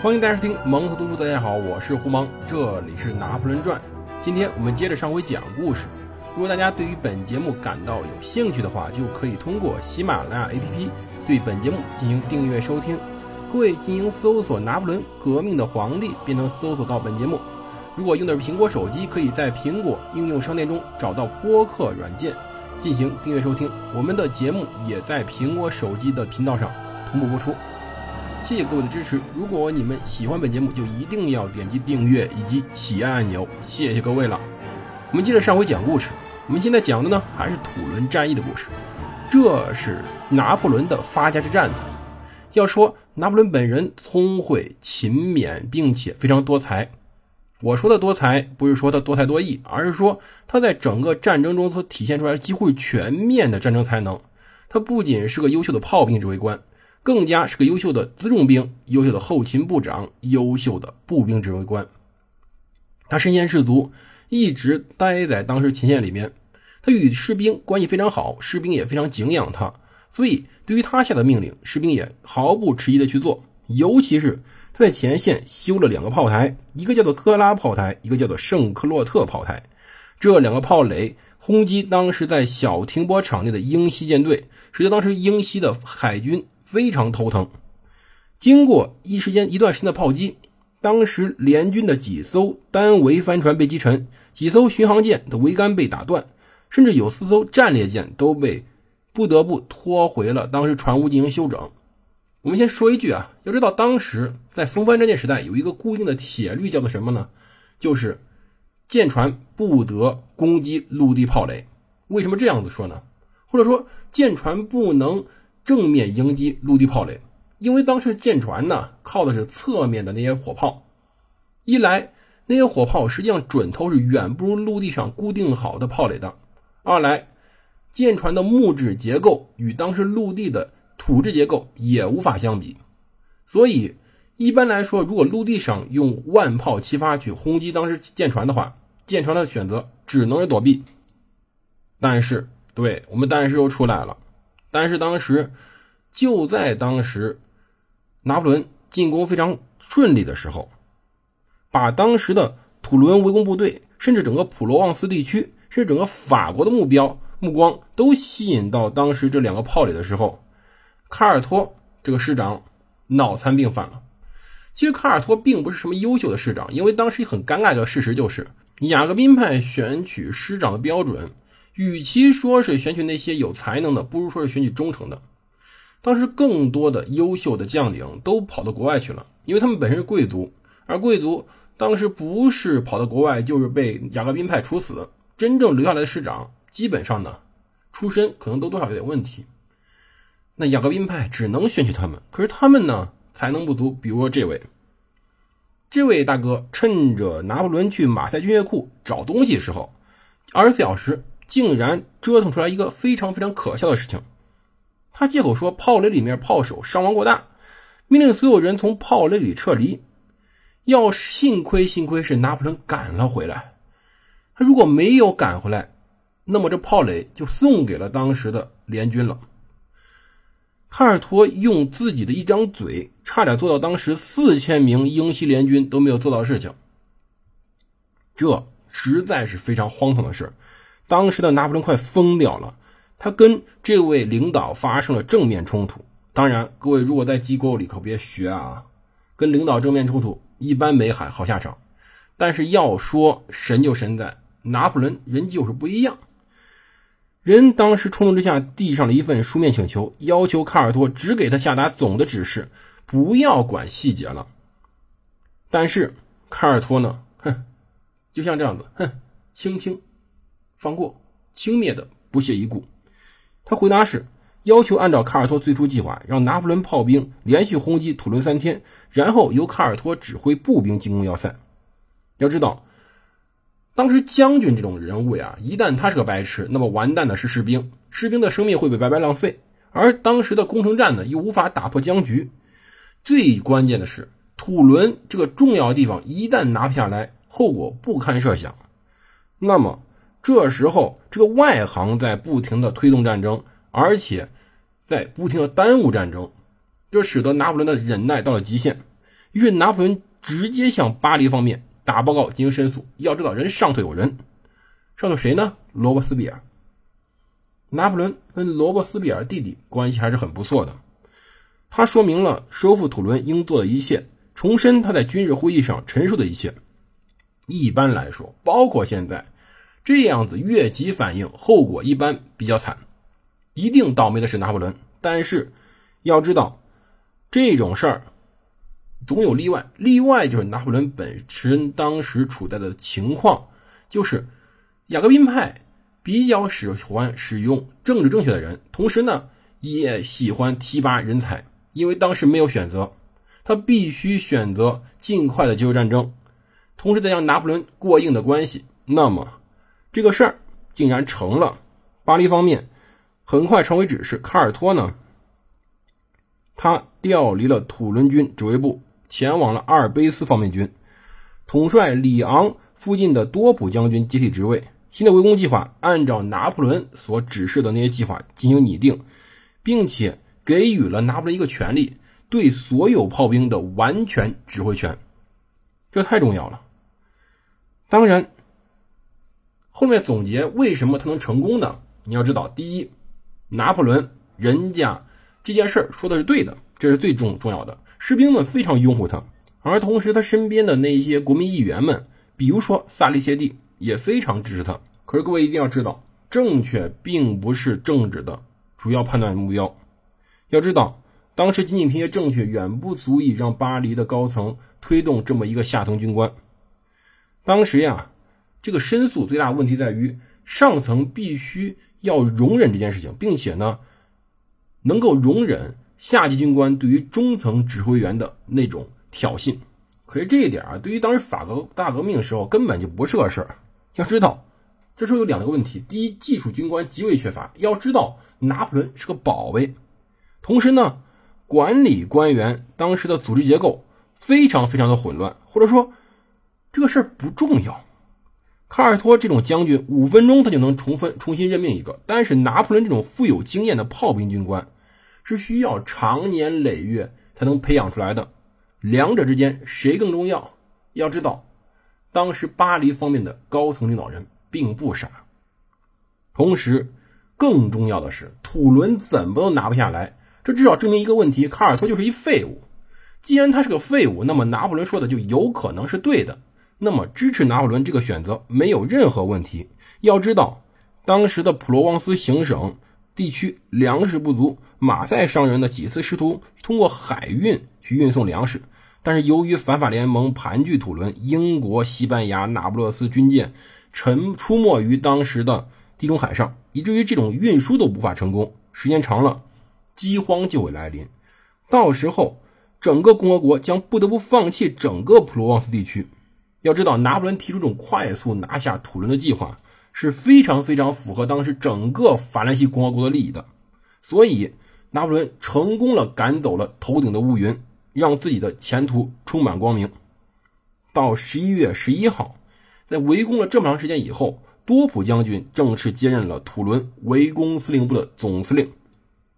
欢迎大家收听蒙特读书，大家好，我是胡蒙，这里是拿破仑传。今天我们接着上回讲故事。如果大家对于本节目感到有兴趣的话，就可以通过喜马拉雅 APP 对本节目进行订阅收听。各位进行搜索“拿破仑革命的皇帝”，便能搜索到本节目。如果用的是苹果手机，可以在苹果应用商店中找到播客软件进行订阅收听。我们的节目也在苹果手机的频道上同步播出。谢谢各位的支持。如果你们喜欢本节目，就一定要点击订阅以及喜爱按钮。谢谢各位了。我们接着上回讲故事。我们现在讲的呢，还是土伦战役的故事。这是拿破仑的发家之战。要说拿破仑本人聪慧、勤勉，并且非常多才。我说的多才，不是说他多才多艺，而是说他在整个战争中所体现出来几乎全面的战争才能。他不仅是个优秀的炮兵指挥官。更加是个优秀的辎重兵、优秀的后勤部长、优秀的步兵指挥官。他身先士卒，一直待在当时前线里面。他与士兵关系非常好，士兵也非常敬仰他，所以对于他下的命令，士兵也毫不迟疑的去做。尤其是他在前线修了两个炮台，一个叫做科拉炮台，一个叫做圣克洛特炮台。这两个炮垒轰击当时在小停泊场内的英西舰队，使得当时英西的海军。非常头疼。经过一时间一段时间的炮击，当时联军的几艘单桅帆船被击沉，几艘巡航舰的桅杆被打断，甚至有四艘战列舰都被不得不拖回了当时船坞进行修整。我们先说一句啊，要知道当时在风帆战舰时代有一个固定的铁律，叫做什么呢？就是舰船不得攻击陆地炮雷。为什么这样子说呢？或者说舰船不能。正面迎击陆地炮垒，因为当时舰船呢靠的是侧面的那些火炮，一来那些火炮实际上准头是远不如陆地上固定好的炮垒的；二来舰船的木质结构与当时陆地的土质结构也无法相比，所以一般来说，如果陆地上用万炮齐发去轰击当时舰船的话，舰船的选择只能是躲避。但是，对我们但是又出来了。但是当时，就在当时，拿破仑进攻非常顺利的时候，把当时的土伦围攻部队，甚至整个普罗旺斯地区，甚至整个法国的目标目光都吸引到当时这两个炮里的时候，卡尔托这个师长脑残病犯了。其实卡尔托并不是什么优秀的师长，因为当时很尴尬的事实就是，雅各宾派选取师长的标准。与其说是选取那些有才能的，不如说是选取忠诚的。当时更多的优秀的将领都跑到国外去了，因为他们本身是贵族，而贵族当时不是跑到国外，就是被雅各宾派处死。真正留下来的师长，基本上呢，出身可能都多少有点问题。那雅各宾派只能选取他们，可是他们呢，才能不足。比如说这位，这位大哥，趁着拿破仑去马赛军械库找东西的时候，二十四小时。竟然折腾出来一个非常非常可笑的事情。他借口说炮垒里面炮手伤亡过大，命令所有人从炮垒里撤离。要幸亏幸亏是拿破仑赶了回来，他如果没有赶回来，那么这炮垒就送给了当时的联军了。卡尔托用自己的一张嘴，差点做到当时四千名英西联军都没有做到的事情，这实在是非常荒唐的事。当时的拿破仑快疯掉了，他跟这位领导发生了正面冲突。当然，各位如果在机构里可别学啊，跟领导正面冲突一般没好好下场。但是要说神就神在拿破仑，人就是不一样。人当时冲动之下递上了一份书面请求，要求卡尔托只给他下达总的指示，不要管细节了。但是卡尔托呢，哼，就像这样子，哼，轻轻。放过，轻蔑的不屑一顾。他回答是要求按照卡尔托最初计划，让拿破仑炮兵连续轰击土伦三天，然后由卡尔托指挥步兵进攻要塞。要知道，当时将军这种人物呀，一旦他是个白痴，那么完蛋的是士兵，士兵的生命会被白白浪费。而当时的攻城战呢，又无法打破僵局。最关键的是，土伦这个重要地方一旦拿不下来，后果不堪设想。那么。这时候，这个外行在不停的推动战争，而且在不停的耽误战争，这使得拿破仑的忍耐到了极限。于是拿破仑直接向巴黎方面打报告进行申诉。要知道，人上头有人，上头谁呢？罗伯斯比尔。拿破仑跟罗伯斯比尔弟弟关系还是很不错的。他说明了收复土伦应做的一切，重申他在军事会议上陈述的一切。一般来说，包括现在这样子越级反应，后果一般比较惨。一定倒霉的是拿破仑，但是要知道这种事儿总有例外。例外就是拿破仑本身当时处在的情况，就是雅各宾派比较喜欢使用政治正确的人，同时呢也喜欢提拔人才，因为当时没有选择，他必须选择尽快的结束战争，同时再让拿破仑过硬的关系。那么这个事儿竟然成了巴黎方面。很快成为指示。卡尔托呢，他调离了土伦军指挥部，前往了阿尔卑斯方面军，统帅里昂附近的多普将军接替职位。新的围攻计划按照拿破仑所指示的那些计划进行拟定，并且给予了拿破仑一个权利，对所有炮兵的完全指挥权。这太重要了。当然，后面总结为什么他能成功呢？你要知道，第一。拿破仑，人家这件事说的是对的，这是最重重要的。士兵们非常拥护他，而同时他身边的那些国民议员们，比如说萨利谢蒂，也非常支持他。可是各位一定要知道，正确并不是政治的主要判断目标。要知道，当时仅仅凭借正确，远不足以让巴黎的高层推动这么一个下层军官。当时呀，这个申诉最大问题在于上层必须。要容忍这件事情，并且呢，能够容忍下级军官对于中层指挥员的那种挑衅。可是这一点啊，对于当时法国大革命的时候根本就不是个事儿。要知道，这时候有两个问题：第一，技术军官极为缺乏；要知道，拿破仑是个宝贝。同时呢，管理官员当时的组织结构非常非常的混乱，或者说这个事儿不重要。卡尔托这种将军，五分钟他就能重分重新任命一个，但是拿破仑这种富有经验的炮兵军官，是需要长年累月才能培养出来的。两者之间谁更重要？要知道，当时巴黎方面的高层领导人并不傻。同时，更重要的是，土伦怎么都拿不下来，这至少证明一个问题：卡尔托就是一废物。既然他是个废物，那么拿破仑说的就有可能是对的。那么支持拿破仑这个选择没有任何问题。要知道，当时的普罗旺斯行省地区粮食不足，马赛商人呢几次试图通过海运去运送粮食，但是由于反法联盟盘踞土伦，英国、西班牙、那不勒斯军舰沉出没于当时的地中海上，以至于这种运输都无法成功。时间长了，饥荒就会来临，到时候整个共和国将不得不放弃整个普罗旺斯地区。要知道，拿破仑提出这种快速拿下土伦的计划是非常非常符合当时整个法兰西共和国的利益的，所以拿破仑成功了赶走了头顶的乌云，让自己的前途充满光明。到十一月十一号，在围攻了这么长时间以后，多普将军正式接任了土伦围攻司令部的总司令。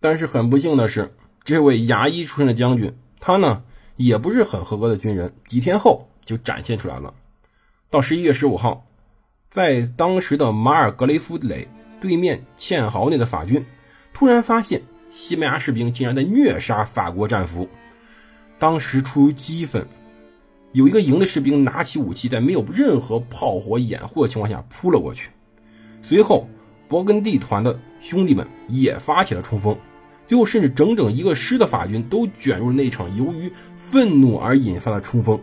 但是很不幸的是，这位牙医出身的将军，他呢也不是很合格的军人。几天后。就展现出来了。到十一月十五号，在当时的马尔格雷夫垒对面堑壕内的法军，突然发现西班牙士兵竟然在虐杀法国战俘。当时出于激愤，有一个营的士兵拿起武器，在没有任何炮火掩护的情况下扑了过去。随后，勃艮第团的兄弟们也发起了冲锋，最后甚至整整一个师的法军都卷入了那场由于愤怒而引发的冲锋。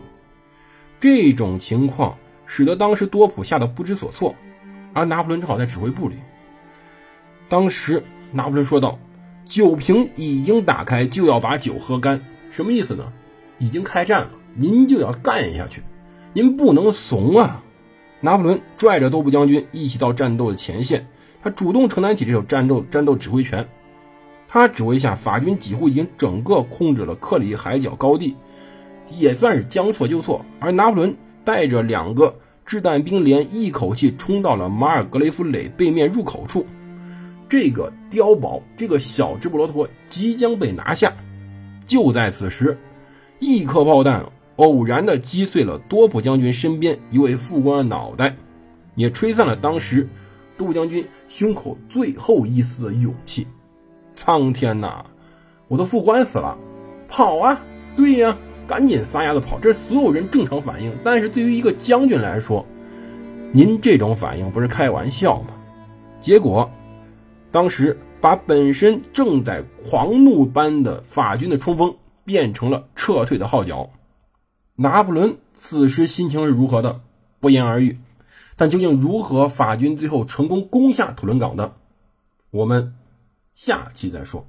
这种情况使得当时多普吓得不知所措，而拿破仑正好在指挥部里。当时拿破仑说道：“酒瓶已经打开，就要把酒喝干。”什么意思呢？已经开战了，您就要干下去，您不能怂啊！拿破仑拽着多普将军一起到战斗的前线，他主动承担起这种战斗战斗指挥权。他指挥下，法军几乎已经整个控制了克里海角高地。也算是将错就错，而拿破仑带着两个掷弹兵连一口气冲到了马尔格雷夫垒背面入口处，这个碉堡，这个小直布罗陀即将被拿下。就在此时，一颗炮弹偶然的击碎了多普将军身边一位副官的脑袋，也吹散了当时杜将军胸口最后一丝的勇气。苍天呐，我的副官死了，跑啊！对呀，赶紧撒丫子跑，这是所有人正常反应。但是对于一个将军来说，您这种反应不是开玩笑吗？结果，当时把本身正在狂怒般的法军的冲锋变成了撤退的号角。拿破仑此时心情是如何的，不言而喻。但究竟如何，法军最后成功攻下土伦港的，我们下期再说。